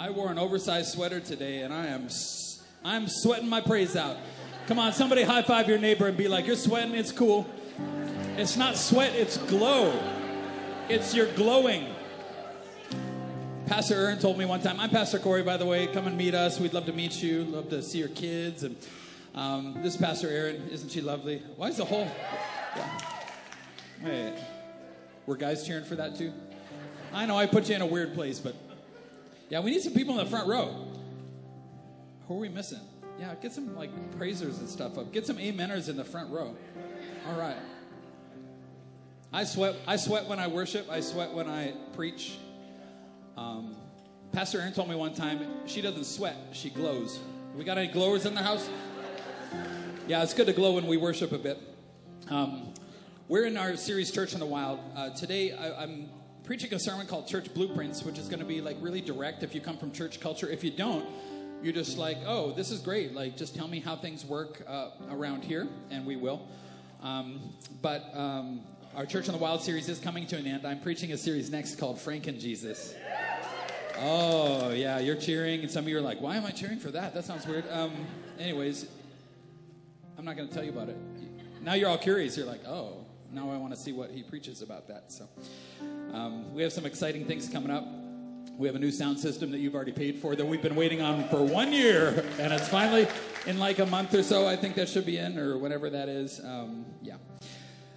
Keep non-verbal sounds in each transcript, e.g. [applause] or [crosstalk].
I wore an oversized sweater today, and I am I'm sweating my praise out. Come on, somebody high five your neighbor and be like, "You're sweating. It's cool. It's not sweat. It's glow. It's your glowing." Pastor Aaron told me one time. I'm Pastor Corey, by the way. Come and meet us. We'd love to meet you. Love to see your kids. And um, this is Pastor Aaron. Isn't she lovely? Why is the whole? Yeah. Wait, were guys cheering for that too? I know I put you in a weird place, but yeah, we need some people in the front row. Who are we missing? Yeah, get some like praisers and stuff up. Get some ameners in the front row. All right. I sweat. I sweat when I worship. I sweat when I preach. Um, Pastor Aaron told me one time she doesn't sweat; she glows. We got any glowers in the house? Yeah, it's good to glow when we worship a bit. Um, we're in our series Church in the Wild. Uh, today, I, I'm preaching a sermon called Church Blueprints, which is going to be like really direct if you come from church culture. If you don't, you're just like, oh, this is great. Like, just tell me how things work uh, around here, and we will. Um, but um, our Church in the Wild series is coming to an end. I'm preaching a series next called Franken Jesus. Oh, yeah, you're cheering, and some of you are like, why am I cheering for that? That sounds weird. Um, anyways, I'm not going to tell you about it. Now you're all curious. You're like, oh, now I want to see what he preaches about that. So um, we have some exciting things coming up. We have a new sound system that you've already paid for that we've been waiting on for one year, [laughs] and it's finally in like a month or so. I think that should be in, or whatever that is. Um, yeah.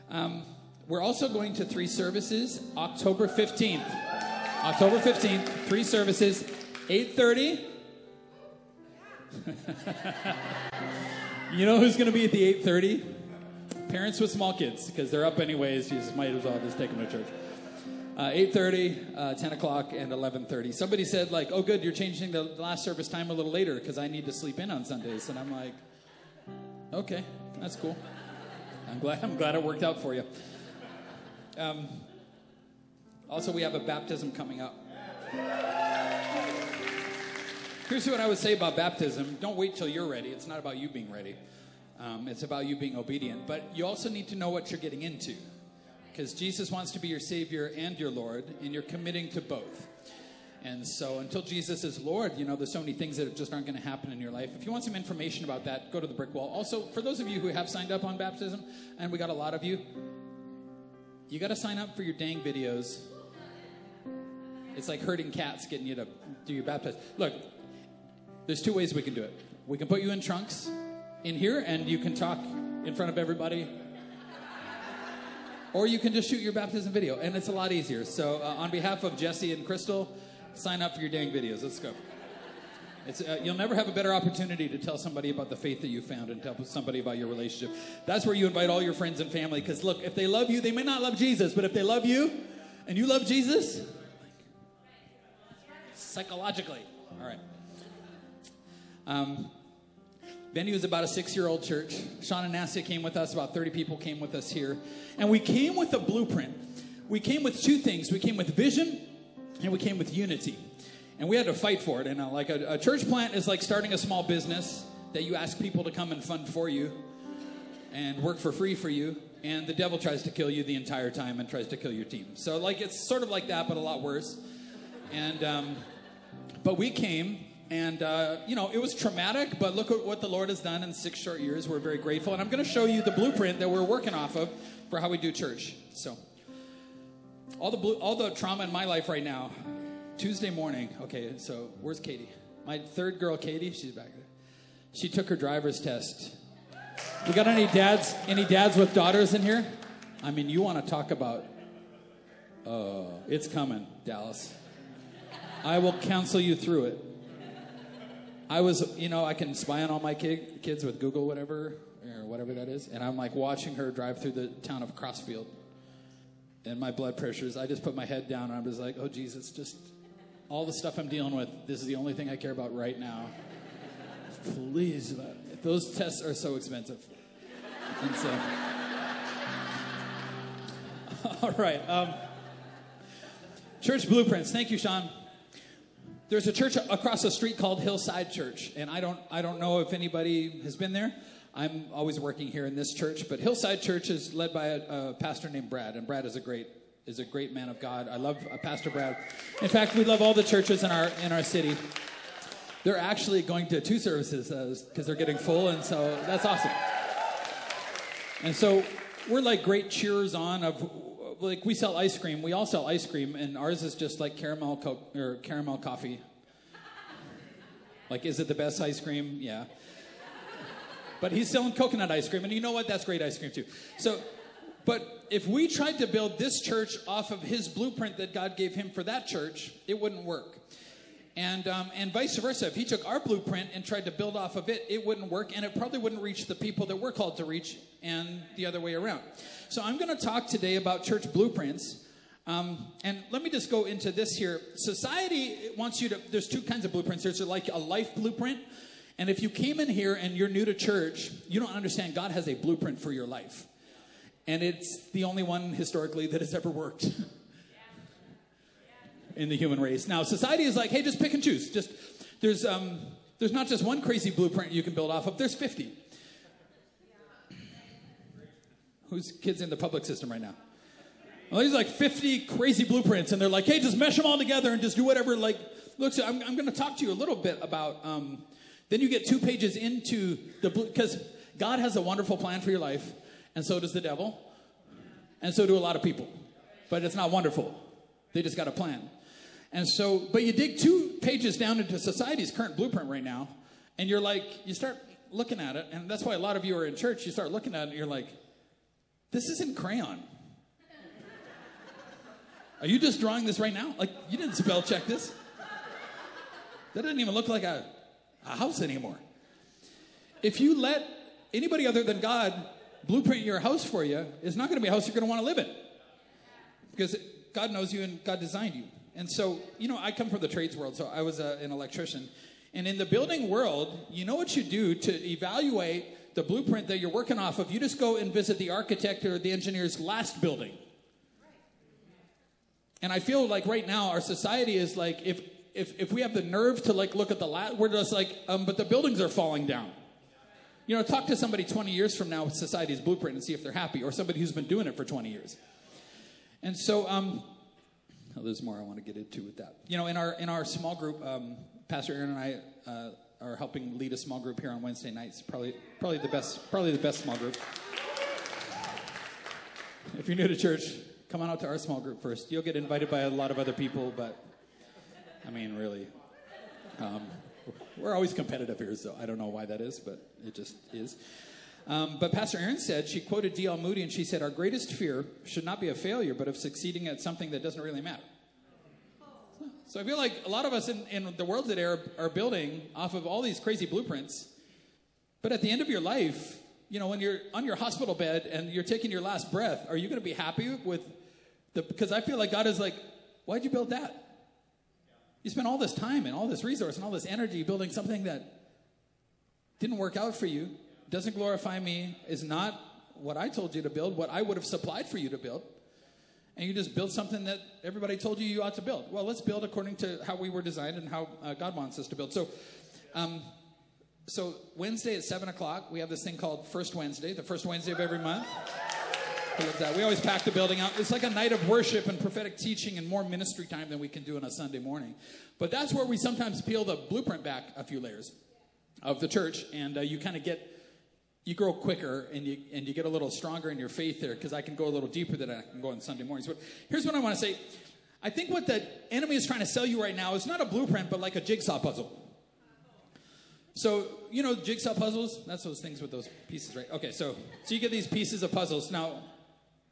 Um, we're also going to three services October 15th. October 15th, three services, 8:30. [laughs] you know who's going to be at the 8:30? Parents with small kids, because they're up anyways. You might as well just take them to church. Uh, 8.30 uh, 10 o'clock and 11.30 somebody said like oh good you're changing the last service time a little later because i need to sleep in on sundays. And i'm like okay that's cool. I'm glad i'm glad it worked out for you. Um, also we have a baptism coming up. Here's what i would say about baptism. Don't wait till you're ready. It's not about you being ready um, it's about you being obedient but you also need to know what you're getting into because Jesus wants to be your Savior and your Lord, and you're committing to both. And so, until Jesus is Lord, you know, there's so many things that just aren't going to happen in your life. If you want some information about that, go to the brick wall. Also, for those of you who have signed up on baptism, and we got a lot of you, you got to sign up for your dang videos. It's like herding cats getting you to do your baptism. Look, there's two ways we can do it. We can put you in trunks in here, and you can talk in front of everybody or you can just shoot your baptism video, and it's a lot easier. So, uh, on behalf of Jesse and Crystal, sign up for your dang videos. Let's go. It's, uh, you'll never have a better opportunity to tell somebody about the faith that you found and tell somebody about your relationship. That's where you invite all your friends and family. Because look, if they love you, they may not love Jesus, but if they love you and you love Jesus, psychologically, all right. Um, Venue is about a six year old church. Sean and Nassia came with us, about 30 people came with us here. And we came with a blueprint. We came with two things we came with vision and we came with unity. And we had to fight for it. And uh, like a, a church plant is like starting a small business that you ask people to come and fund for you and work for free for you. And the devil tries to kill you the entire time and tries to kill your team. So, like, it's sort of like that, but a lot worse. And, um, but we came and, uh, you know, it was traumatic, but look at what the Lord has done in six short years. We're very grateful. And I'm going to show you the blueprint that we're working off of for how we do church. So, all the, blue, all the trauma in my life right now, Tuesday morning, okay, so where's Katie? My third girl, Katie, she's back there. She took her driver's test. We got any dads, any dads with daughters in here? I mean, you want to talk about, uh, it's coming, Dallas. I will counsel you through it. I was, you know, I can spy on all my kid, kids with Google, whatever, or whatever that is, and I'm like watching her drive through the town of Crossfield. And my blood pressures, I just put my head down and I'm just like, oh, Jesus, just all the stuff I'm dealing with, this is the only thing I care about right now. Please, those tests are so expensive. And so, [laughs] all right. Um, church blueprints. Thank you, Sean. There's a church across the street called Hillside Church, and I don't I don't know if anybody has been there. I'm always working here in this church, but Hillside Church is led by a, a pastor named Brad, and Brad is a great is a great man of God. I love uh, Pastor Brad. In fact, we love all the churches in our in our city. They're actually going to two services because uh, they're getting full, and so that's awesome. And so we're like great cheers on of like we sell ice cream. We all sell ice cream, and ours is just like caramel co- or caramel coffee. Like, is it the best ice cream? Yeah. But he's selling coconut ice cream, and you know what? That's great ice cream too. So, but if we tried to build this church off of his blueprint that God gave him for that church, it wouldn't work. And, um, and vice versa. If he took our blueprint and tried to build off of it, it wouldn't work, and it probably wouldn't reach the people that we're called to reach, and the other way around. So I'm going to talk today about church blueprints. Um, and let me just go into this here. Society wants you to, there's two kinds of blueprints. There's like a life blueprint. And if you came in here and you're new to church, you don't understand God has a blueprint for your life. And it's the only one historically that has ever worked. [laughs] in the human race. Now, society is like, hey, just pick and choose. Just there's um, there's not just one crazy blueprint you can build off of. There's 50. Who's kids in the public system right now? Well, there's like 50 crazy blueprints, and they're like, hey, just mesh them all together and just do whatever. Like, looks. I'm, I'm going to talk to you a little bit about. Um, then you get two pages into the because God has a wonderful plan for your life, and so does the devil, and so do a lot of people. But it's not wonderful. They just got a plan. And so, but you dig two pages down into society's current blueprint right now, and you're like, you start looking at it, and that's why a lot of you are in church. You start looking at it, and you're like, this isn't crayon. Are you just drawing this right now? Like, you didn't spell check this. That doesn't even look like a, a house anymore. If you let anybody other than God blueprint your house for you, it's not going to be a house you're going to want to live in. Because God knows you and God designed you. And so, you know, I come from the trades world, so I was uh, an electrician. And in the building world, you know what you do to evaluate the blueprint that you're working off of? You just go and visit the architect or the engineer's last building. And I feel like right now our society is like if if if we have the nerve to like look at the last, we're just like, um, but the buildings are falling down. You know, talk to somebody 20 years from now with society's blueprint and see if they're happy, or somebody who's been doing it for 20 years. And so, um, [laughs] There's more I want to get into with that. You know, in our in our small group, um, Pastor Aaron and I uh, are helping lead a small group here on Wednesday nights. Probably probably the best probably the best small group. If you're new to church, come on out to our small group first. You'll get invited by a lot of other people, but I mean, really, um, we're always competitive here, so I don't know why that is, but it just is. Um, but Pastor Aaron said, she quoted D.L. Moody, and she said, Our greatest fear should not be a failure, but of succeeding at something that doesn't really matter. So I feel like a lot of us in, in the world today are, are building off of all these crazy blueprints. But at the end of your life, you know, when you're on your hospital bed and you're taking your last breath, are you going to be happy with the. Because I feel like God is like, why'd you build that? You spent all this time and all this resource and all this energy building something that didn't work out for you doesn't glorify me, is not what I told you to build, what I would have supplied for you to build. And you just build something that everybody told you you ought to build. Well, let's build according to how we were designed and how uh, God wants us to build. So, um, so Wednesday at seven o'clock, we have this thing called First Wednesday, the first Wednesday of every month. We always pack the building out. It's like a night of worship and prophetic teaching and more ministry time than we can do on a Sunday morning. But that's where we sometimes peel the blueprint back a few layers of the church, and uh, you kind of get you grow quicker and you, and you get a little stronger in your faith there because I can go a little deeper than I can go on Sunday mornings. But here's what I want to say I think what the enemy is trying to sell you right now is not a blueprint, but like a jigsaw puzzle. So, you know, jigsaw puzzles, that's those things with those pieces, right? Okay, so so you get these pieces of puzzles. Now,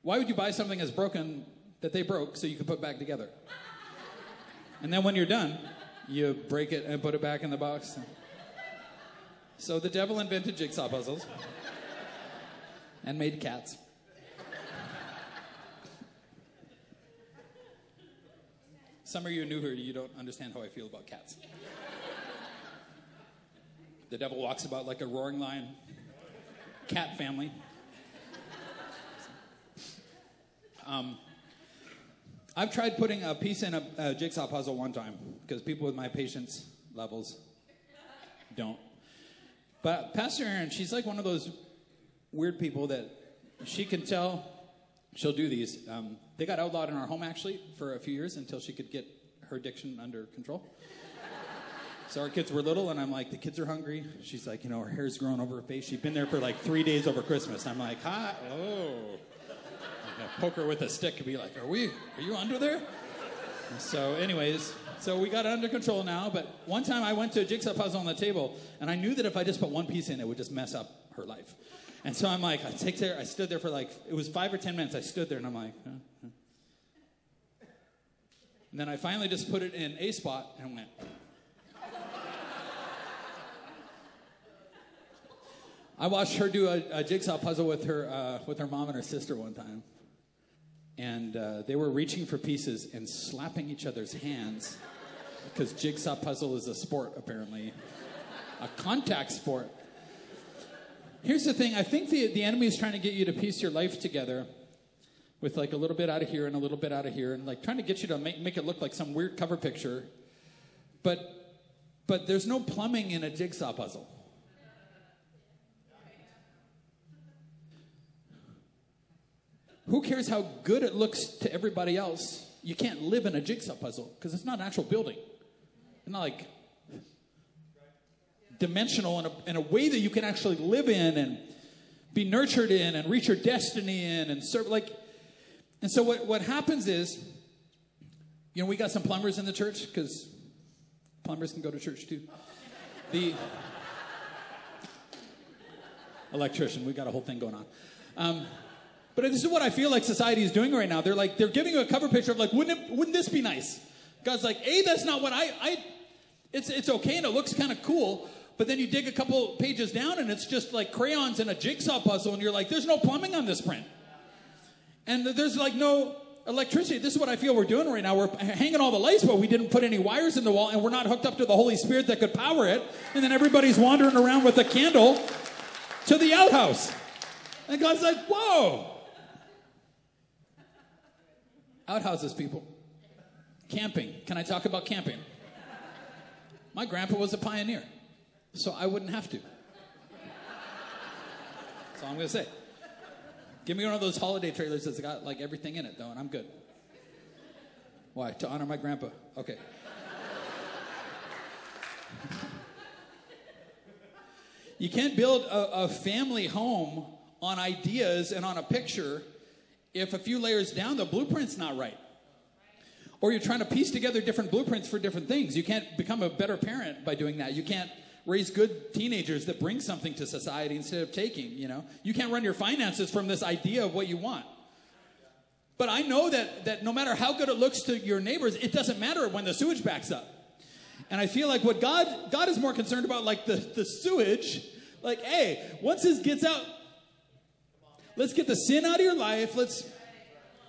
why would you buy something that's broken that they broke so you can put back together? And then when you're done, you break it and put it back in the box. So the devil invented jigsaw puzzles and made cats. Some of you new here, you don't understand how I feel about cats. The devil walks about like a roaring lion. Cat family. Um, I've tried putting a piece in a, a jigsaw puzzle one time because people with my patience levels don't. But Pastor Aaron, she's like one of those weird people that she can tell she'll do these. Um, they got outlawed in our home actually for a few years until she could get her addiction under control. so our kids were little, and I'm like, the kids are hungry. She's like, you know, her hair's growing over her face. She'd been there for like three days over Christmas. I'm like, hi, oh. Poke her with a stick and be like, are we, are you under there? So, anyways, so we got it under control now. But one time I went to a jigsaw puzzle on the table, and I knew that if I just put one piece in, it would just mess up her life. And so I'm like, I take there. I stood there for like it was five or ten minutes. I stood there, and I'm like, huh, huh. and then I finally just put it in a spot and went. I watched her do a, a jigsaw puzzle with her uh, with her mom and her sister one time and uh, they were reaching for pieces and slapping each other's hands because jigsaw puzzle is a sport apparently. A contact sport. Here's the thing i think the, the enemy is trying to get you to piece your life together with like a little bit out of here and a little bit out of here and like trying to get you to make, make it look like some weird cover picture. But but there's no plumbing in a jigsaw puzzle. Who cares how good it looks to everybody else? You can't live in a jigsaw puzzle because it's not an actual building. It's not like dimensional in a, in a way that you can actually live in and be nurtured in and reach your destiny in and serve like and so what, what happens is you know we got some plumbers in the church because plumbers can go to church too the [laughs] electrician we got a whole thing going on um, but this is what I feel like society is doing right now. They're like, they're giving you a cover picture of like, wouldn't it, wouldn't this be nice? God's like, A, that's not what I, I it's, it's okay and it looks kind of cool. But then you dig a couple pages down and it's just like crayons and a jigsaw puzzle and you're like, there's no plumbing on this print. And there's like no electricity. This is what I feel we're doing right now. We're hanging all the lights, but we didn't put any wires in the wall and we're not hooked up to the Holy Spirit that could power it. And then everybody's wandering around with a candle to the outhouse. And God's like, whoa, Outhouses, people. Camping. Can I talk about camping? My grandpa was a pioneer, so I wouldn't have to. That's all I'm going to say. Give me one of those holiday trailers that's got like everything in it, though, and I'm good. Why? To honor my grandpa. Okay. you can't build a, a family home on ideas and on a picture if a few layers down, the blueprint's not right. Or you're trying to piece together different blueprints for different things. You can't become a better parent by doing that. You can't raise good teenagers that bring something to society instead of taking, you know. You can't run your finances from this idea of what you want. But I know that, that no matter how good it looks to your neighbors, it doesn't matter when the sewage backs up. And I feel like what God God is more concerned about, like the, the sewage, like, hey, once this gets out, Let's get the sin out of your life. Let's,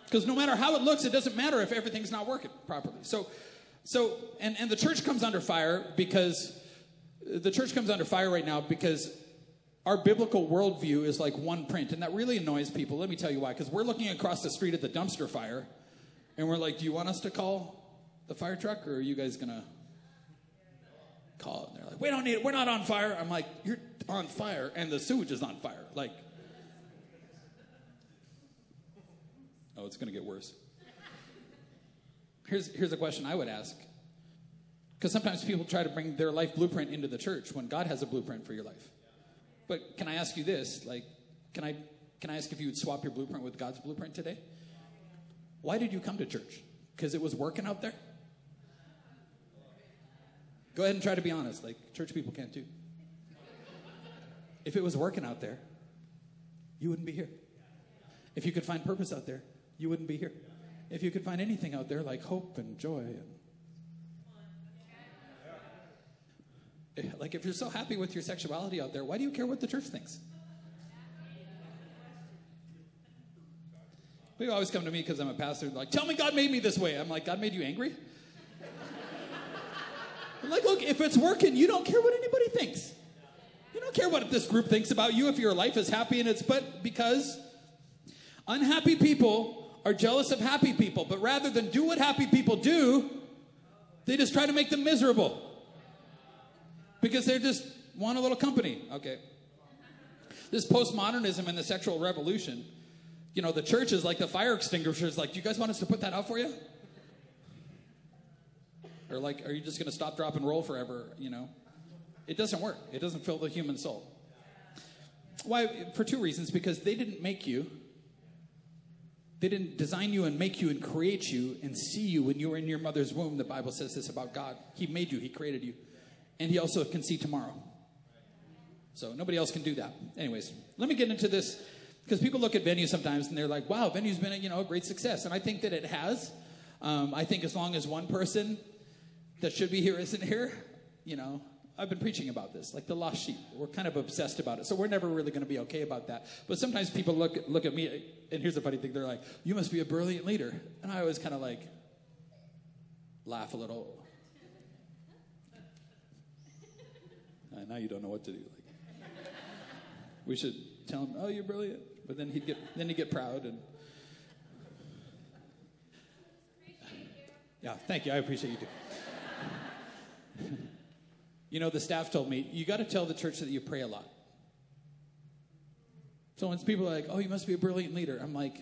because no matter how it looks, it doesn't matter if everything's not working properly. So, so, and, and the church comes under fire because the church comes under fire right now because our biblical worldview is like one print, and that really annoys people. Let me tell you why. Because we're looking across the street at the dumpster fire, and we're like, "Do you want us to call the fire truck, or are you guys gonna call it?" And they're like, "We don't need it. We're not on fire." I'm like, "You're on fire, and the sewage is on fire. Like, Oh, it's going to get worse. Here's, here's a question I would ask. Because sometimes people try to bring their life blueprint into the church when God has a blueprint for your life. But can I ask you this? Like, can I, can I ask if you would swap your blueprint with God's blueprint today? Why did you come to church? Because it was working out there? Go ahead and try to be honest. Like, church people can't too. If it was working out there, you wouldn't be here. If you could find purpose out there, you wouldn't be here. If you could find anything out there like hope and joy and like if you're so happy with your sexuality out there, why do you care what the church thinks? People always come to me because I'm a pastor, like, tell me God made me this way. I'm like, God made you angry? like, look, if it's working, you don't care what anybody thinks. You don't care what this group thinks about you if your life is happy and it's, but because unhappy people are jealous of happy people, but rather than do what happy people do, they just try to make them miserable. Because they just want a little company. Okay. This postmodernism and the sexual revolution You know, the church is like the fire extinguishers. Like, do you guys want us to put that out for you? Or like, are you just going to stop, drop, and roll forever? You know, it doesn't work. It doesn't fill the human soul. Why? For two reasons. Because they didn't make you. They didn't design you and make you and create you and see you when you were in your mother's womb. The Bible says this about God. He made you. He created you, and He also can see tomorrow. So nobody else can do that. Anyways, let me get into this because people look at Venue sometimes and they're like, "Wow, Venue's been a you know a great success," and I think that it has. Um, I think as long as one person that should be here isn't here, you know, I've been preaching about this, like the lost sheep. We're kind of obsessed about it, so we're never really going to be okay about that. But sometimes people look look at me, and here's the funny thing: they're like, "You must be a brilliant leader," and I always kind of like laugh a little. [laughs] And now you don't know what to do. Like, we should tell him, "Oh, you're brilliant," but then he'd get then he'd get proud and. Yeah, thank you. I appreciate you too. [laughs] you know, the staff told me, you got to tell the church that you pray a lot. So when people are like, oh, you must be a brilliant leader, I'm like,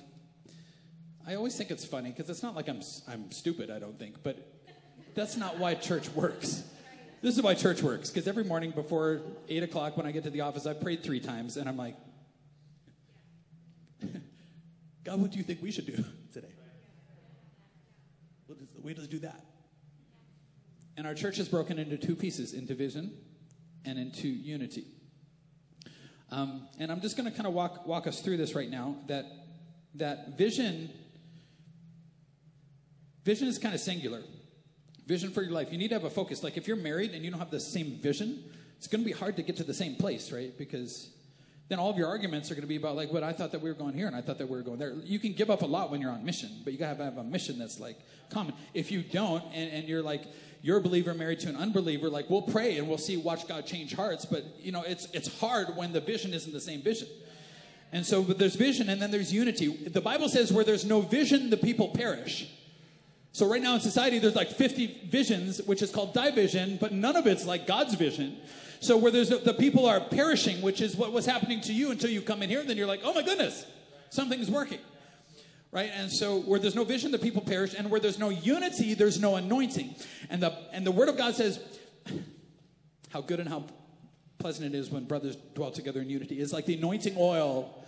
I always think it's funny because it's not like I'm, I'm stupid, I don't think, but that's not why church works. This is why church works because every morning before 8 o'clock when I get to the office, I prayed three times and I'm like, [laughs] God, what do you think we should do [laughs] today? we just do that. And our church is broken into two pieces in division and into unity. Um, and I'm just going to kind of walk, walk us through this right now that, that vision vision is kind of singular vision for your life you need to have a focus like if you're married and you don't have the same vision it's going to be hard to get to the same place right because then all of your arguments are going to be about like what I thought that we were going here and I thought that we were going there. You can give up a lot when you're on mission, but you got to have a mission that's like common. If you don't, and, and you're like you're a believer married to an unbeliever, like we'll pray and we'll see, watch God change hearts, but you know it's it's hard when the vision isn't the same vision. And so but there's vision and then there's unity. The Bible says where there's no vision, the people perish. So right now in society, there's like 50 visions, which is called division, but none of it's like God's vision. So where there's the people are perishing, which is what was happening to you until you come in here, and then you're like, oh my goodness, something's working. Right? And so where there's no vision, the people perish, and where there's no unity, there's no anointing. And the and the word of God says [laughs] how good and how pleasant it is when brothers dwell together in unity. It's like the anointing oil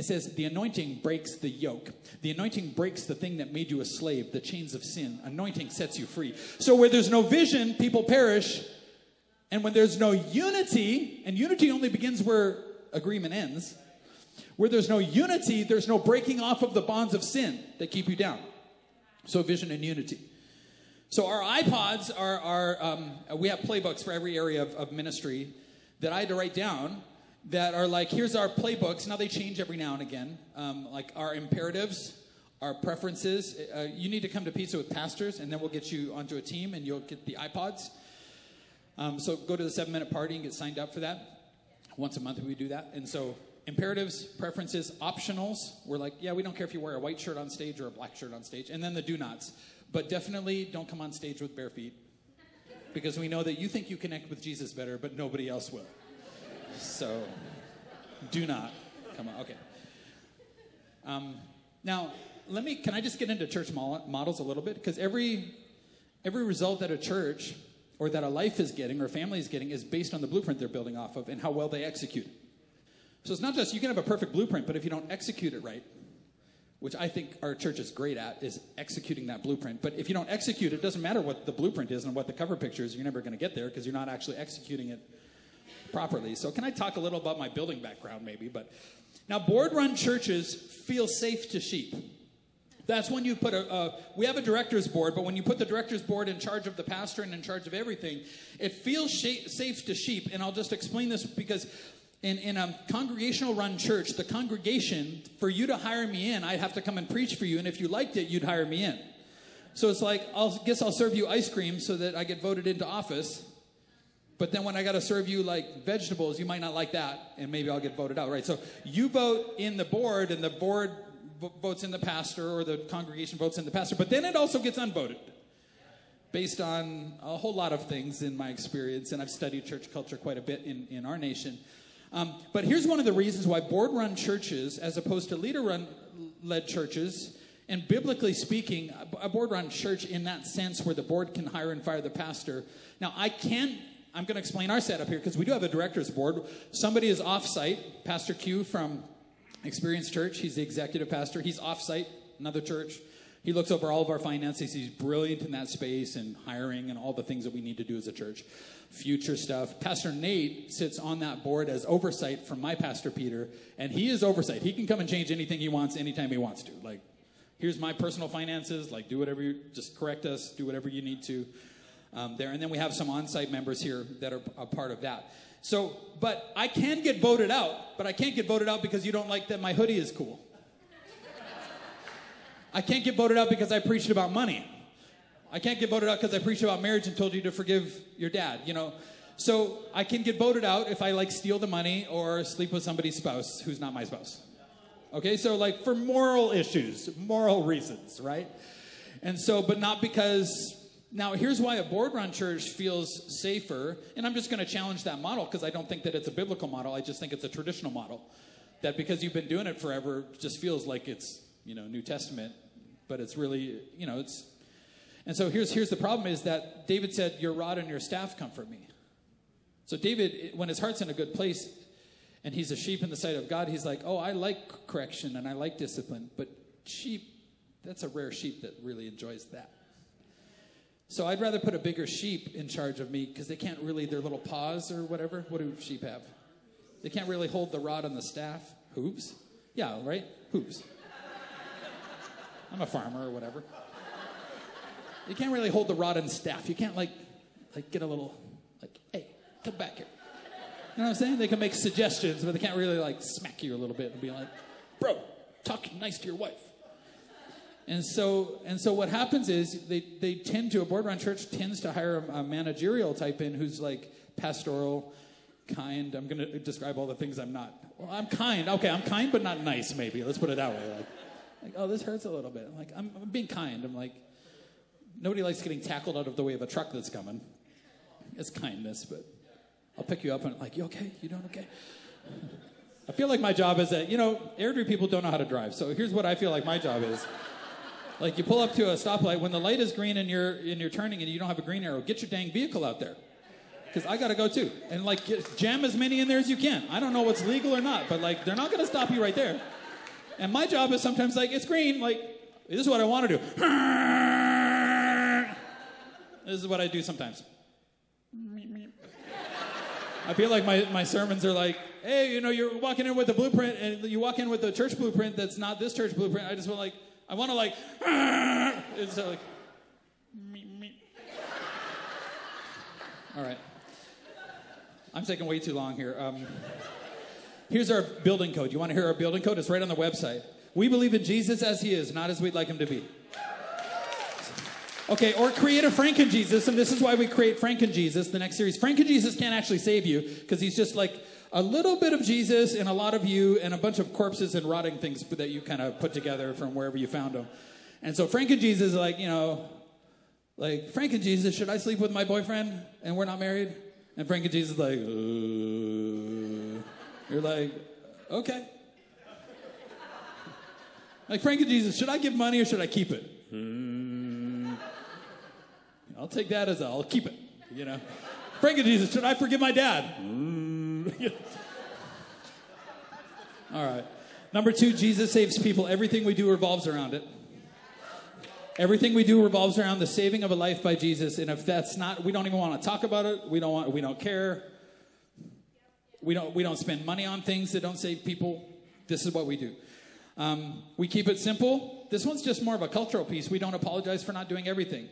it says, the anointing breaks the yoke. The anointing breaks the thing that made you a slave, the chains of sin. Anointing sets you free. So, where there's no vision, people perish. And when there's no unity, and unity only begins where agreement ends, where there's no unity, there's no breaking off of the bonds of sin that keep you down. So, vision and unity. So, our iPods are, are um, we have playbooks for every area of, of ministry that I had to write down that are like, here's our playbooks. Now, they change every now and again, um, like our imperatives, our preferences. Uh, you need to come to pizza with pastors, and then we'll get you onto a team, and you'll get the iPods. Um, so go to the seven minute party and get signed up for that. Once a month we do that. And so imperatives, preferences, optionals. We're like, yeah, we don't care if you wear a white shirt on stage or a black shirt on stage. And then the do nots. But definitely don't come on stage with bare feet because we know that you think you connect with Jesus better, but nobody else will. So do not come on. Okay. Um, now, let me, can I just get into church models a little bit? Because every, every result that a church or that a life is getting or a family is getting is based on the blueprint they're building off of and how well they execute it. So it's not just you can have a perfect blueprint, but if you don't execute it right, which I think our church is great at, is executing that blueprint. But if you don't execute it, doesn't matter what the blueprint is and what the cover picture is, you're never going to get there because you're not actually executing it properly. So can I talk a little about my building background maybe? But now board run churches feel safe to sheep. That's when you put a, uh, we have a director's board, but when you put the director's board in charge of the pastor and in charge of everything, it feels sh- safe to sheep. And I'll just explain this because in, in a congregational run church, the congregation, for you to hire me in, I'd have to come and preach for you. And if you liked it, you'd hire me in. So it's like, I guess I'll serve you ice cream so that I get voted into office. But then when I got to serve you like vegetables, you might not like that, and maybe I'll get voted out, right? So you vote in the board, and the board votes in the pastor or the congregation votes in the pastor, but then it also gets unvoted based on a whole lot of things in my experience, and I've studied church culture quite a bit in, in our nation. Um, but here's one of the reasons why board run churches, as opposed to leader run led churches, and biblically speaking, a board run church in that sense where the board can hire and fire the pastor. Now, I can't, I'm going to explain our setup here because we do have a director's board. Somebody is off site, Pastor Q from Experience Church, he's the executive pastor. He's off site, another church. He looks over all of our finances. He's brilliant in that space and hiring and all the things that we need to do as a church. Future stuff. Pastor Nate sits on that board as oversight from my pastor Peter, and he is oversight. He can come and change anything he wants anytime he wants to. Like, here's my personal finances. Like, do whatever you just correct us. Do whatever you need to um, there. And then we have some on-site members here that are a part of that. So, but I can get voted out, but I can't get voted out because you don't like that my hoodie is cool. I can't get voted out because I preached about money. I can't get voted out because I preached about marriage and told you to forgive your dad, you know. So I can get voted out if I like steal the money or sleep with somebody's spouse who's not my spouse. Okay, so like for moral issues, moral reasons, right? And so, but not because. Now, here's why a board run church feels safer, and I'm just going to challenge that model because I don't think that it's a biblical model. I just think it's a traditional model. That because you've been doing it forever, just feels like it's you know New Testament, but it's really you know it's. And so here's here's the problem: is that David said, "Your rod and your staff comfort me." So David, when his heart's in a good place, and he's a sheep in the sight of God, he's like, oh, I like correction and I like discipline, but sheep, that's a rare sheep that really enjoys that. So I'd rather put a bigger sheep in charge of me because they can't really, their little paws or whatever. What do sheep have? They can't really hold the rod and the staff. Hooves? Yeah, right? Hooves. I'm a farmer or whatever. You can't really hold the rod and staff. You can't like, like get a little, like, hey, come back here. You know what I'm saying? They can make suggestions, but they can't really like smack you a little bit and be like, bro, talk nice to your wife. And so, and so what happens is they, they tend to, a board run church tends to hire a, a managerial type in who's like pastoral, kind. I'm going to describe all the things I'm not. Well, I'm kind. Okay, I'm kind, but not nice, maybe. Let's put it that way. Like, like oh, this hurts a little bit. I'm like, I'm, I'm being kind. I'm like, nobody likes getting tackled out of the way of a truck that's coming. It's kindness, but I'll pick you up and I'm like, you okay? You doing okay? I feel like my job is that, you know, Airdrie people don't know how to drive. So here's what I feel like my job is. Like you pull up to a stoplight, when the light is green and you're and you're turning and you don't have a green arrow, get your dang vehicle out there. Because I gotta go too. And like get, jam as many in there as you can. I don't know what's legal or not, but like they're not gonna stop you right there. And my job is sometimes like, it's green, like, this is what I want to do. [laughs] This is what I do sometimes. I feel like my, my sermons are like, hey, you know, you're walking in with a blueprint and you walk in with a church blueprint that's not this church blueprint. I just want like, I want to like, [laughs] it's like, all right. I'm taking way too long here. Um, here's our building code. You want to hear our building code? It's right on the website. We believe in Jesus as he is, not as we'd like him to be. Okay, or create a Franken Jesus, and this is why we create Franken Jesus, the next series. Franken Jesus can't actually save you because he's just like a little bit of Jesus and a lot of you and a bunch of corpses and rotting things that you kind of put together from wherever you found them. And so Franken Jesus is like, you know, like Franken Jesus, should I sleep with my boyfriend and we're not married? And Franken Jesus is like, uh, you're like, okay. Like Franken Jesus, should I give money or should I keep it? Hmm. I'll take that as a, I'll keep it, you know. Franken Jesus, should I forgive my dad? Hmm. [laughs] All right. Number two, Jesus saves people. Everything we do revolves around it. Everything we do revolves around the saving of a life by Jesus. And if that's not, we don't even want to talk about it. We don't want, we don't care. We don't, we don't spend money on things that don't save people. This is what we do. Um, we keep it simple. This one's just more of a cultural piece. We don't apologize for not doing everything.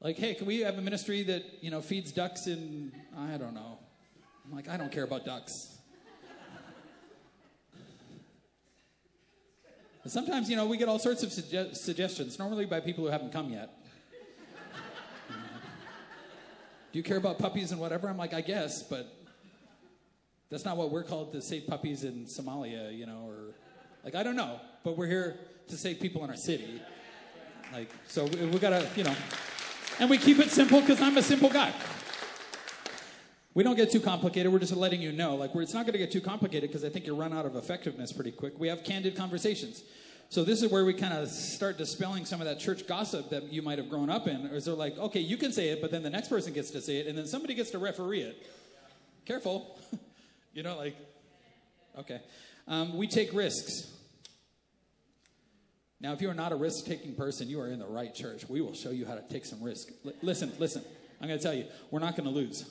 Like, hey, can we have a ministry that, you know, feeds ducks in, I don't know. I'm like, I don't care about ducks. Sometimes, you know, we get all sorts of suge- suggestions, normally by people who haven't come yet. Do you care about puppies and whatever? I'm like, I guess, but that's not what we're called to save puppies in Somalia, you know, or like, I don't know, but we're here to save people in our city. Like, so we, we gotta, you know. And we keep it simple because I'm a simple guy. We don't get too complicated. We're just letting you know. Like, it's not going to get too complicated because I think you run out of effectiveness pretty quick. We have candid conversations. So this is where we kind of start dispelling some of that church gossip that you might have grown up in. Or is there like, okay, you can say it, but then the next person gets to say it, and then somebody gets to referee it. Careful. [laughs] you know, like, okay. Um, we take risks. Now, if you are not a risk taking person, you are in the right church. We will show you how to take some risk. L- listen, listen. I'm going to tell you, we're not going to lose,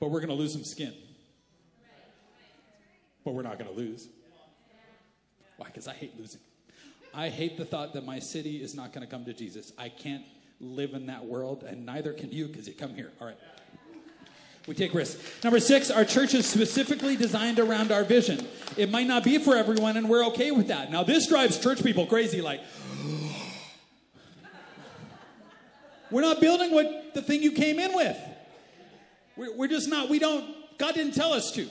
but we're going to lose some skin. But we're not going to lose. Why? Because I hate losing. I hate the thought that my city is not going to come to Jesus. I can't live in that world, and neither can you because you come here. All right. We take risks. Number six, our church is specifically designed around our vision. It might not be for everyone, and we're okay with that. Now, this drives church people crazy like, [gasps] we're not building what the thing you came in with. We're, we're just not, we don't, God didn't tell us to.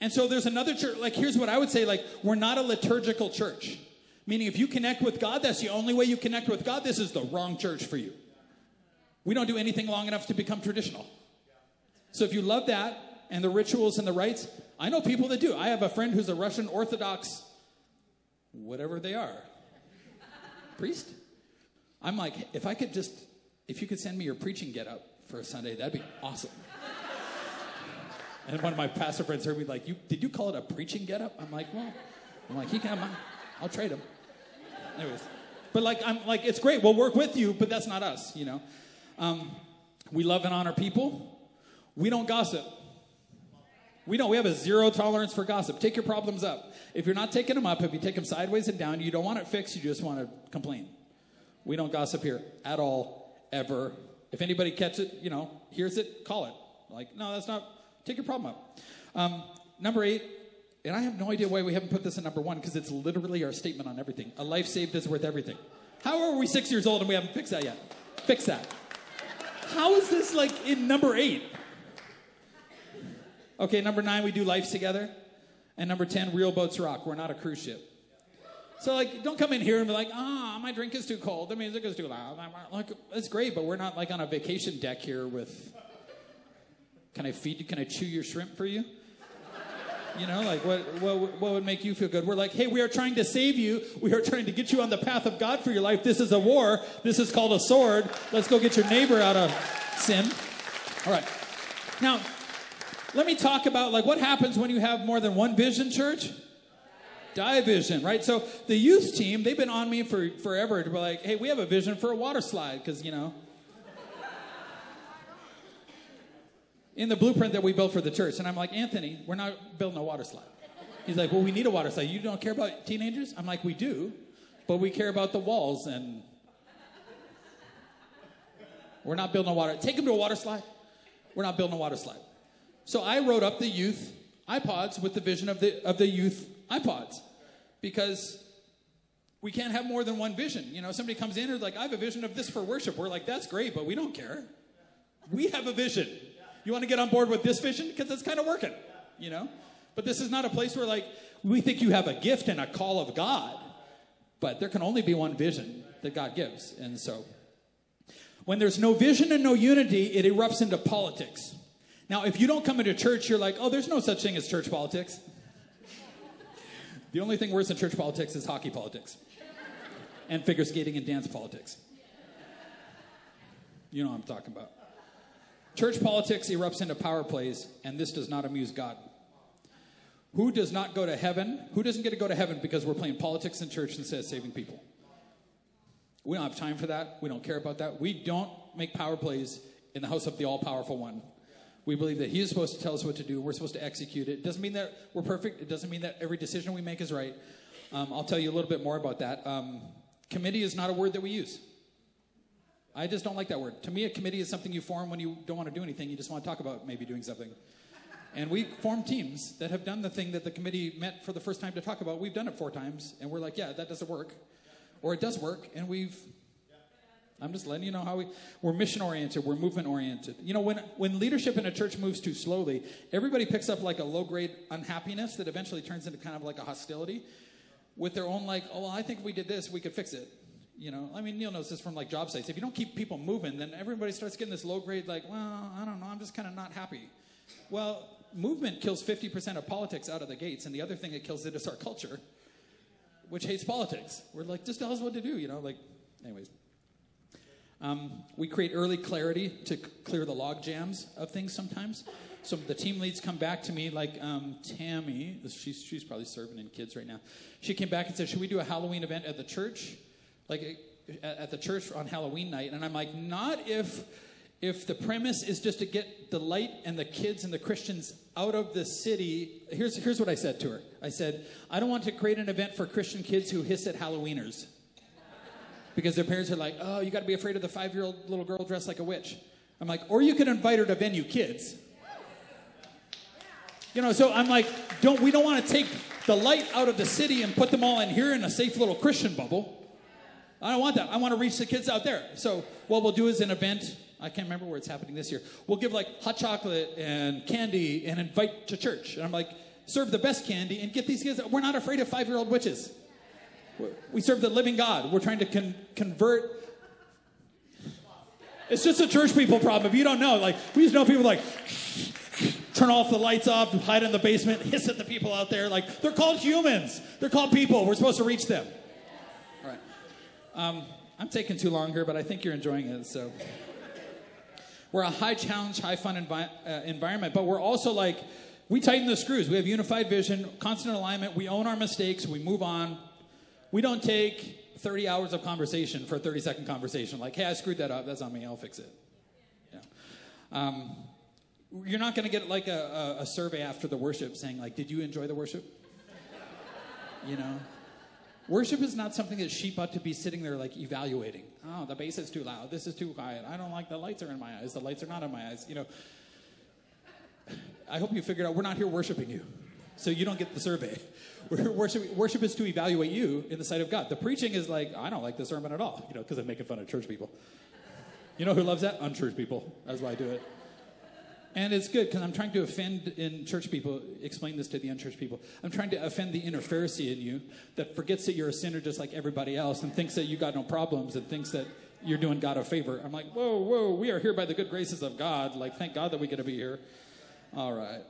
And so there's another church, like, here's what I would say like, we're not a liturgical church. Meaning, if you connect with God, that's the only way you connect with God, this is the wrong church for you. We don't do anything long enough to become traditional. So if you love that and the rituals and the rites, I know people that do. I have a friend who's a Russian Orthodox, whatever they are, priest. I'm like, if I could just, if you could send me your preaching get up for a Sunday, that'd be awesome. and one of my pastor friends heard me like, you, did you call it a preaching get up? I'm like, well, I'm like, he can have mine. I'll trade him. Anyways, but like, I'm like, it's great. We'll work with you, but that's not us, you know. Um, we love and honor people. We don't gossip. We don't. We have a zero tolerance for gossip. Take your problems up. If you're not taking them up, if you take them sideways and down, you don't want it fixed, you just want to complain. We don't gossip here at all, ever. If anybody catches it, you know, hears it, call it. Like, no, that's not, take your problem up. Um, number eight, and I have no idea why we haven't put this in number one because it's literally our statement on everything. A life saved is worth everything. How are we six years old and we haven't fixed that yet? Fix that. How is this like in number eight? Okay, number nine, we do life together. And number 10, real boats rock. We're not a cruise ship. So, like, don't come in here and be like, ah, oh, my drink is too cold. The music is too loud. Like, it's great, but we're not like on a vacation deck here with, can I feed you? Can I chew your shrimp for you? You know, like, what, what, what would make you feel good? We're like, hey, we are trying to save you. We are trying to get you on the path of God for your life. This is a war. This is called a sword. Let's go get your neighbor out of sin. All right. Now, let me talk about like what happens when you have more than one vision church die vision right so the youth team they've been on me for forever to be like hey we have a vision for a water slide because you know in the blueprint that we built for the church and i'm like anthony we're not building a water slide he's like well we need a water slide you don't care about teenagers i'm like we do but we care about the walls and we're not building a water take them to a water slide we're not building a water slide so I wrote up the youth iPods with the vision of the, of the youth iPods because we can't have more than one vision. You know, somebody comes in and like, I have a vision of this for worship. We're like, that's great, but we don't care. We have a vision. You want to get on board with this vision? Because it's kind of working, you know? But this is not a place where like we think you have a gift and a call of God, but there can only be one vision that God gives. And so when there's no vision and no unity, it erupts into politics. Now, if you don't come into church, you're like, oh, there's no such thing as church politics. the only thing worse than church politics is hockey politics and figure skating and dance politics. You know what I'm talking about. Church politics erupts into power plays, and this does not amuse God. Who does not go to heaven? Who doesn't get to go to heaven because we're playing politics in church instead of saving people? We don't have time for that. We don't care about that. We don't make power plays in the house of the all powerful one. We believe that He is supposed to tell us what to do. We're supposed to execute it. It doesn't mean that we're perfect. It doesn't mean that every decision we make is right. Um, I'll tell you a little bit more about that. Um, committee is not a word that we use. I just don't like that word. To me, a committee is something you form when you don't want to do anything. You just want to talk about maybe doing something. And we form teams that have done the thing that the committee met for the first time to talk about. We've done it four times, and we're like, yeah, that doesn't work. Or it does work, and we've I'm just letting you know how we, we're mission oriented, we're movement oriented. You know, when, when leadership in a church moves too slowly, everybody picks up like a low grade unhappiness that eventually turns into kind of like a hostility with their own, like, oh, well, I think if we did this, we could fix it. You know, I mean, Neil knows this from like job sites. If you don't keep people moving, then everybody starts getting this low grade, like, well, I don't know, I'm just kind of not happy. Well, movement kills 50% of politics out of the gates, and the other thing that kills it is our culture, which hates politics. We're like, just tell us what to do, you know? Like, anyways. Um, we create early clarity to c- clear the log jams of things sometimes. So the team leads come back to me, like um, Tammy, she's, she's probably serving in kids right now. She came back and said, Should we do a Halloween event at the church? Like at, the church on Halloween night? And I'm like, Not if if the premise is just to get the light and the kids and the Christians out of the city, here's, here's what I said to her. I said, I don't want to create an event for Christian kids who hiss at Halloweeners. Because their parents are like, oh, you got to be afraid of the five year old little girl dressed like a witch. I'm like, or you can invite her to venue kids. You know, so I'm like, don't we don't want to take the light out of the city and put them all in here in a safe little Christian bubble. I don't want that. I want to reach the kids out there. So what we'll do is an event I can't remember where it's happening this year. We'll give like hot chocolate and candy and invite to church. And I'm like, serve the best candy and get these kids. We're not afraid of five year old witches. We serve the living God. We're trying to con- convert. It's just a church people problem. If you don't know, like, we just know people like turn off the lights off, hide in the basement, [laughs] hiss at the people out there. Like, they're called humans. They're called people. We're supposed to reach them. Um, I'm taking too long here, but I think you're enjoying it, so. We're a high challenge, high fun envi- uh, environment, but we're also like, we tighten the screws. We have unified vision, constant alignment. We own our mistakes. We move on. We don't take 30 hours of conversation for a 30 second conversation. Like, hey, I screwed that up. That's on me. I'll fix it. Yeah. Um, you're not going to get like a, a, a survey after the worship saying, like, did you enjoy the worship? you know? Worship is not something that sheep ought to be sitting there like evaluating. Oh, the bass is too loud. This is too quiet. I don't like the lights are in my eyes. The lights are not in my eyes. You know, I hope you figured out we're not here worshiping you. So you don't get the survey. [laughs] Worship, worship is to evaluate you in the sight of God. The preaching is like, I don't like the sermon at all, you know, because I'm making fun of church people. You know who loves that? Unchurch people. That's why I do it. And it's good because I'm trying to offend in church people, explain this to the unchurched people. I'm trying to offend the inner Pharisee in you that forgets that you're a sinner just like everybody else and thinks that you got no problems and thinks that you're doing God a favor. I'm like, whoa, whoa, we are here by the good graces of God. Like, thank God that we get to be here. All right.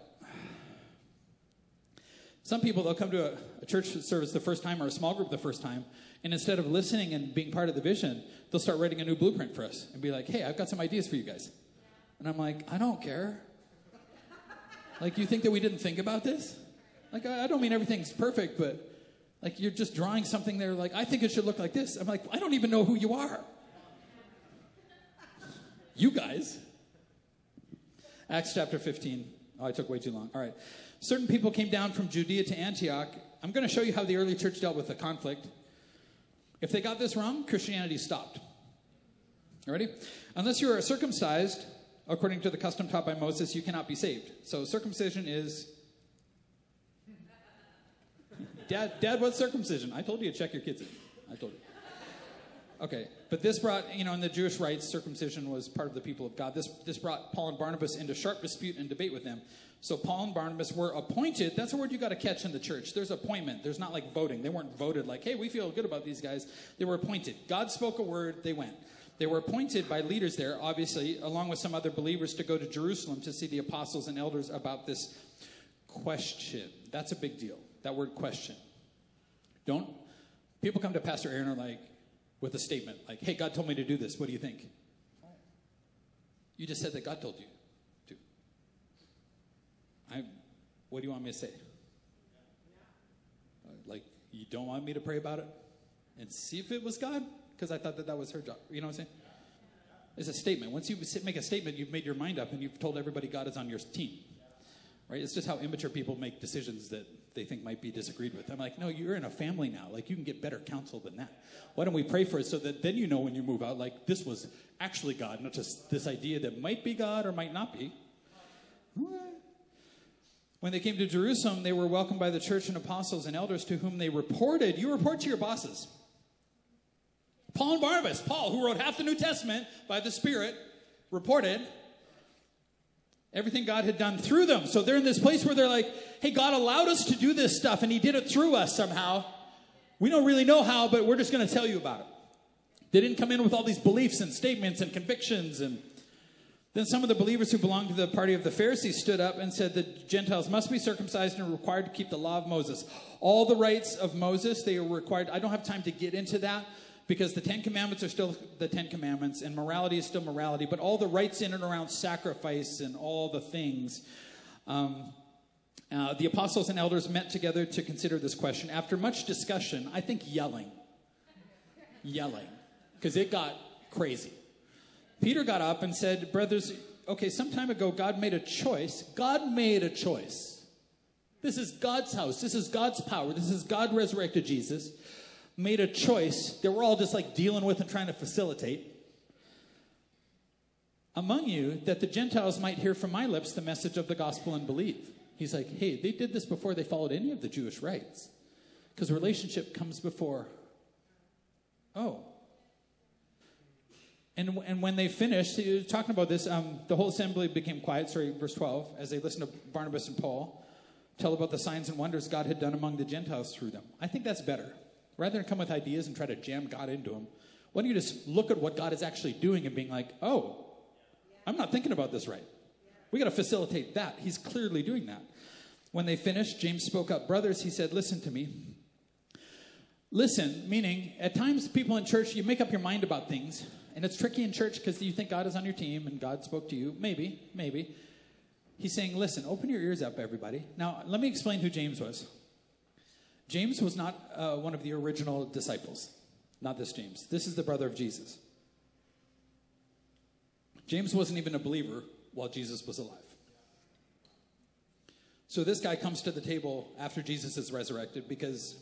Some people, they'll come to a, a church service the first time or a small group the first time, and instead of listening and being part of the vision, they'll start writing a new blueprint for us and be like, hey, I've got some ideas for you guys. And I'm like, I don't care. Like, you think that we didn't think about this? Like, I, I don't mean everything's perfect, but like you're just drawing something there, like, I think it should look like this. I'm like, I don't even know who you are. You guys. Acts chapter 15. Oh, I took way too long. All right. Certain people came down from Judea to Antioch. I'm going to show you how the early church dealt with the conflict. If they got this wrong, Christianity stopped. Ready? Unless you are circumcised according to the custom taught by Moses, you cannot be saved. So circumcision is. [laughs] Dad, Dad, what's circumcision? I told you to check your kids in. I told you. Okay, but this brought, you know, in the Jewish rites, circumcision was part of the people of God. This, this brought Paul and Barnabas into sharp dispute and debate with them. So Paul and Barnabas were appointed. That's a word you got to catch in the church. There's appointment. There's not like voting. They weren't voted like, hey, we feel good about these guys. They were appointed. God spoke a word, they went. They were appointed by leaders there, obviously, along with some other believers, to go to Jerusalem to see the apostles and elders about this question. That's a big deal, that word question. Don't, people come to Pastor Aaron are like, with a statement, like, hey, God told me to do this. What do you think? You just said that God told you to. I, what do you want me to say? Like, you don't want me to pray about it and see if it was God? Because I thought that that was her job. You know what I'm saying? It's a statement. Once you make a statement, you've made your mind up and you've told everybody God is on your team. Right? It's just how immature people make decisions that they think might be disagreed with. I'm like, no, you're in a family now. Like, you can get better counsel than that. Why don't we pray for it so that then you know when you move out, like, this was actually God, not just this idea that might be God or might not be. When they came to Jerusalem, they were welcomed by the church and apostles and elders to whom they reported. You report to your bosses. Paul and Barnabas, Paul, who wrote half the New Testament by the Spirit, reported everything God had done through them. So they're in this place where they're like, hey, God allowed us to do this stuff and He did it through us somehow. We don't really know how, but we're just going to tell you about it. They didn't come in with all these beliefs and statements and convictions and Then some of the believers who belonged to the party of the Pharisees stood up and said the Gentiles must be circumcised and required to keep the law of Moses. All the rites of Moses, they are required. I don't have time to get into that because the Ten Commandments are still the Ten Commandments and morality is still morality, but all the rites in and around sacrifice and all the things. Um, uh, the apostles and elders met together to consider this question. After much discussion, I think yelling, yelling, because it got crazy. Peter got up and said, Brothers, okay, some time ago, God made a choice. God made a choice. This is God's house. This is God's power. This is God resurrected Jesus. Made a choice that we're all just like dealing with and trying to facilitate among you that the Gentiles might hear from my lips the message of the gospel and believe. He's like, hey, they did this before they followed any of the Jewish rites. Because relationship comes before. Oh. And, and when they finished, talking about this, um, the whole assembly became quiet, sorry, verse 12, as they listened to Barnabas and Paul tell about the signs and wonders God had done among the Gentiles through them. I think that's better. Rather than come with ideas and try to jam God into them, why don't you just look at what God is actually doing and being like, oh, I'm not thinking about this right. We got to facilitate that. He's clearly doing that. When they finished, James spoke up. Brothers, he said, listen to me. Listen, meaning at times people in church, you make up your mind about things, and it's tricky in church because you think God is on your team and God spoke to you. Maybe, maybe. He's saying, listen, open your ears up, everybody. Now, let me explain who James was. James was not uh, one of the original disciples, not this James. This is the brother of Jesus. James wasn't even a believer while Jesus was alive. So this guy comes to the table after Jesus is resurrected because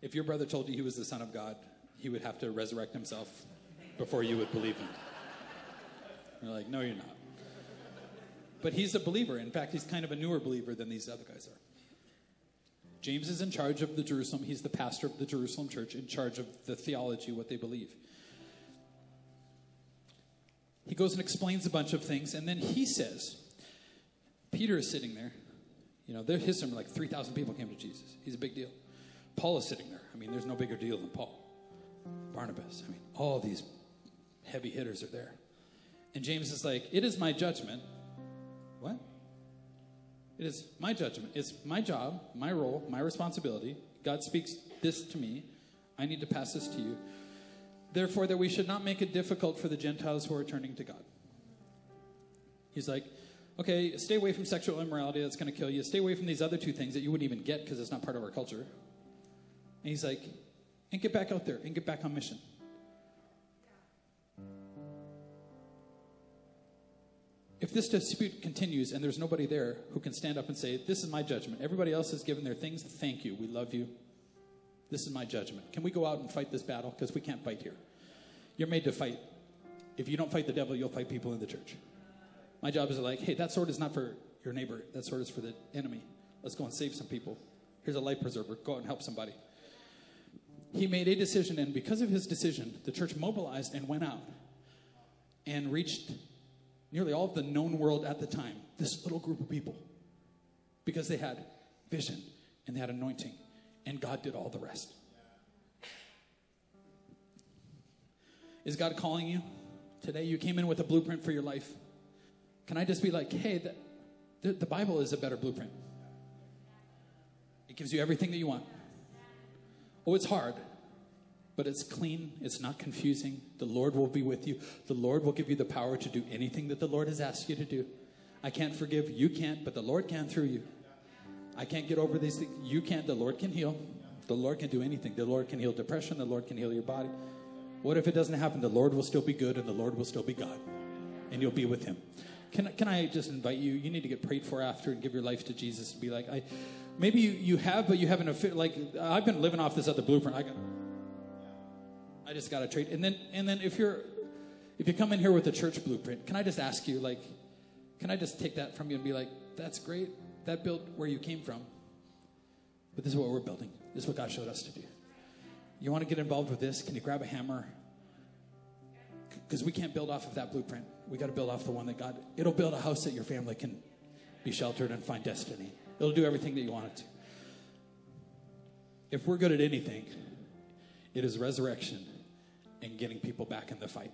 if your brother told you he was the Son of God, he would have to resurrect himself before you would believe him. You're like, no, you're not. But he's a believer. In fact, he's kind of a newer believer than these other guys are. James is in charge of the Jerusalem. He's the pastor of the Jerusalem church, in charge of the theology, what they believe. He goes and explains a bunch of things, and then he says, Peter is sitting there. You know, there, his sermon, like 3,000 people came to Jesus. He's a big deal. Paul is sitting there. I mean, there's no bigger deal than Paul. Barnabas. I mean, all these heavy hitters are there. And James is like, It is my judgment. What? It is my judgment. It's my job, my role, my responsibility. God speaks this to me. I need to pass this to you. Therefore, that we should not make it difficult for the Gentiles who are turning to God. He's like, okay, stay away from sexual immorality, that's going to kill you. Stay away from these other two things that you wouldn't even get because it's not part of our culture. And he's like, and get back out there and get back on mission. If this dispute continues and there's nobody there who can stand up and say, This is my judgment, everybody else has given their things, thank you, we love you, this is my judgment. Can we go out and fight this battle? Because we can't fight here. You're made to fight. If you don't fight the devil, you'll fight people in the church. My job is like, hey, that sword is not for your neighbor. That sword is for the enemy. Let's go and save some people. Here's a life preserver. Go out and help somebody. He made a decision, and because of his decision, the church mobilized and went out and reached nearly all of the known world at the time. This little group of people. Because they had vision and they had anointing and God did all the rest. Is God calling you today? You came in with a blueprint for your life. Can I just be like, hey, the, the, the Bible is a better blueprint? It gives you everything that you want. Oh, it's hard, but it's clean. It's not confusing. The Lord will be with you. The Lord will give you the power to do anything that the Lord has asked you to do. I can't forgive. You can't, but the Lord can through you. I can't get over these things. You can't. The Lord can heal. The Lord can do anything. The Lord can heal depression. The Lord can heal your body. What if it doesn't happen? The Lord will still be good and the Lord will still be God. And you'll be with Him. Can, can I just invite you? You need to get prayed for after and give your life to Jesus and be like, I, maybe you, you have, but you haven't, like, I've been living off this other blueprint. I got, I just got to trade. And then, and then if you're, if you come in here with a church blueprint, can I just ask you, like, can I just take that from you and be like, that's great that built where you came from. But this is what we're building. This is what God showed us to do. You want to get involved with this? Can you grab a hammer? Because we can't build off of that blueprint. We got to build off the one that God. It'll build a house that your family can be sheltered and find destiny. It'll do everything that you want it to. If we're good at anything, it is resurrection and getting people back in the fight.